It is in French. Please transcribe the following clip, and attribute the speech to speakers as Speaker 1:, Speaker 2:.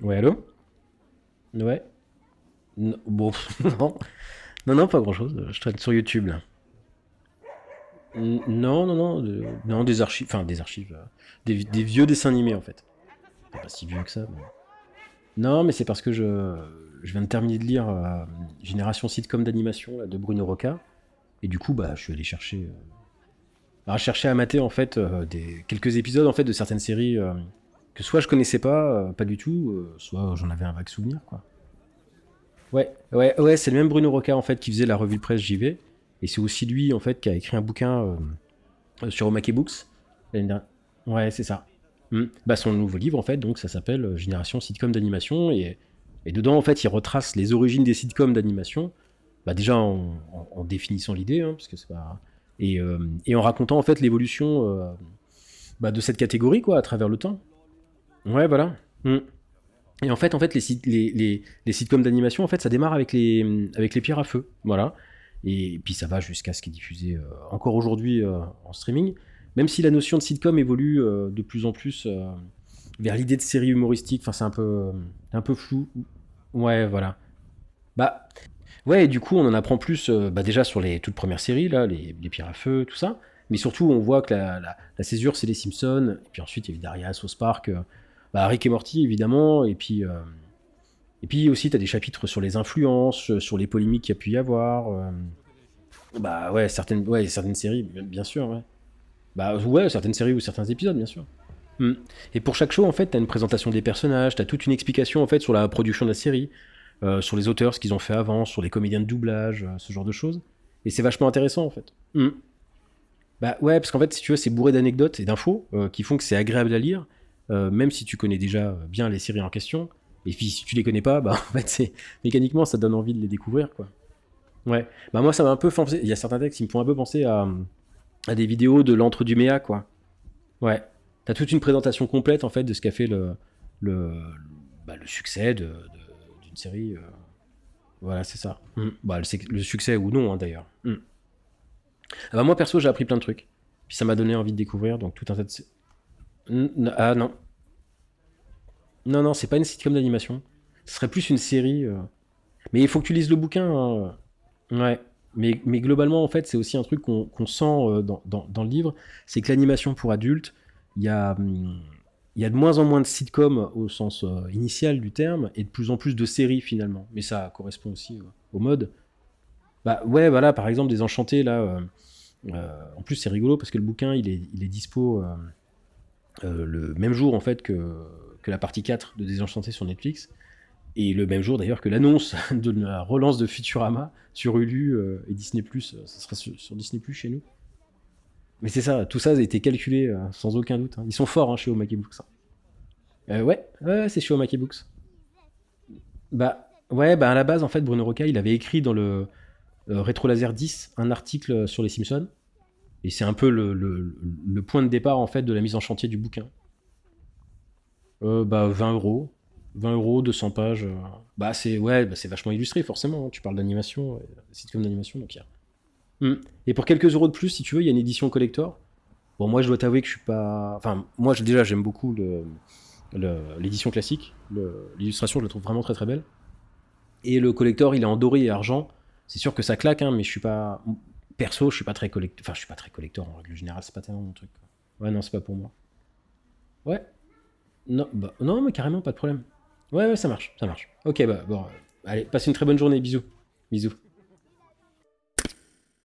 Speaker 1: Ouais, allô Ouais. Bon, non. Non, non, pas grand chose. Je traîne sur YouTube là. Non, non, non, non, des archives, enfin des archives, euh, des, vieux dessins animés en fait. Pas si vieux que ça. Non, mais c'est parce que je, je viens de terminer de lire euh, Génération sitcom d'animation de Bruno Roca, et du coup, bah, je suis allé chercher, euh, bah, chercher à mater en fait euh, quelques épisodes en fait de certaines séries euh, que soit je connaissais pas, euh, pas du tout, soit j'en avais un vague souvenir. Ouais, ouais, ouais, c'est le même Bruno Roca en fait qui faisait la revue de presse JV. Et c'est aussi lui, en fait, qui a écrit un bouquin sur Omake Books. Ouais, c'est ça. Hmm. Bah, son nouveau livre, en fait, donc ça s'appelle Génération sitcom d'animation. Et, et dedans, en fait, il retrace les origines des sitcoms d'animation. Bah, déjà en définissant l'idée, hein, parce que c'est pas. Et, euh, et en racontant, en fait, l'évolution euh, bah, de cette catégorie, quoi, à travers le temps. Ouais, voilà. Hmm. Et en fait, en fait, les, les, les, les sitcoms d'animation, en fait, ça démarre avec les, avec les pierres à feu. Voilà. Et puis ça va jusqu'à ce qui est diffusé euh, encore aujourd'hui en streaming. Même si la notion de sitcom évolue de plus en plus vers l'idée de série humoristique, enfin c'est un peu, un peu flou. Ouais, voilà. Bah, ouais, et du coup on en apprend plus euh, bah, déjà sur les toutes premières séries, là, les, les pierres à feu, tout ça. Mais surtout on voit que la, césure c'est les Simpsons, et puis ensuite il y a Daria, South Park, euh, bah, Rick et Morty évidemment, et puis... euh, et puis aussi, tu as des chapitres sur les influences, sur les polémiques qu'il y a pu y avoir. Bah ouais, certaines, ouais, certaines séries, bien sûr, ouais. Bah ouais, certaines séries ou certains épisodes, bien sûr. Hmm. Et pour chaque show, en fait, t'as une présentation des personnages, t'as toute une explication, en fait, sur la production de la série, euh, sur les auteurs, ce qu'ils ont fait avant, sur les comédiens de doublage, euh, ce genre de choses. Et c'est vachement intéressant, en fait. Hmm. Bah ouais, parce qu'en fait, si tu veux, c'est bourré d'anecdotes et d'infos euh, qui font que c'est agréable à lire, même si tu connais déjà bien les séries en question. Et puis si tu les connais pas, bah en fait, c'est mécaniquement, ça donne envie de les découvrir, quoi. Ouais. Bah moi, ça m'a un peu pensé. Il y a certains textes qui me font un peu penser à, à des vidéos de l'entre du Méa, quoi. Ouais. T'as toute une présentation complète, en fait, de ce qu'a fait le, le, bah, le succès de- série. euh. Voilà, c'est ça. Mm. Bah, le, le succès ou non, hein, d'ailleurs. Mm. Ah bah, moi, perso, j'ai appris plein de trucs. Puis ça m'a donné envie de découvrir, donc tout un tas de. N- Ah non. Non, non, c'est pas une sitcom d'animation. Ce serait plus une série. euh. Mais il faut que tu lises le bouquin. hein. Ouais. Mais, mais globalement, en fait, c'est aussi un truc qu'on sent euh, dans, dans- dans le livre. C'est que l'animation pour adultes, il y a, hum, il y a de moins en moins de sitcoms au sens euh, initial du terme et de plus en plus de séries finalement. Mais ça correspond aussi euh, au mode. Bah ouais, voilà, par exemple, Désenchanté, là. euh, en plus, c'est rigolo parce que le bouquin, il est, il est dispo le même jour en fait que, que la partie 4 de Désenchanté sur Netflix. Et le même jour d'ailleurs que l'annonce de la relance de Futurama sur Hulu et Disney+, ça sera sur, sur Disney+, chez nous. Mais c'est ça, tout ça a été calculé euh, sans aucun doute. hein. Ils sont forts hein, chez Omake Books. hein. Euh, ouais, c'est chez Omake Books. Bah, ouais, bah à la base, en fait, Bruno Roca, il avait écrit dans le euh, Rétro Laser 10 un article sur les Simpsons. Et c'est un peu le, point de départ, en fait, de la mise en chantier du bouquin. Bah, 20 euros. 20 euros, 200 pages. Bah, c'est ouais, bah, vachement illustré, forcément. Tu parles d'animation, sitcom d'animation, donc il y a. Hmm. Et pour quelques euros de plus, si tu veux, il y a une édition collector. Bon, moi, je dois t'avouer que je suis pas. Enfin, moi, déjà, j'aime beaucoup l'édition classique. L'illustration, je la trouve vraiment très très belle. Et le collector, il est en doré et argent. C'est sûr que ça claque, hein, mais je suis pas. Perso, je suis pas très collector. Enfin, je suis pas très collector en règle générale, c'est pas tellement mon truc. Ouais, non, c'est pas pour moi. Ouais. Non, bah, non, mais carrément, pas de problème. Ouais, ouais, ça marche, ça marche. Ok, bah, bon. allez, passe une très bonne journée, bisous. Bisous.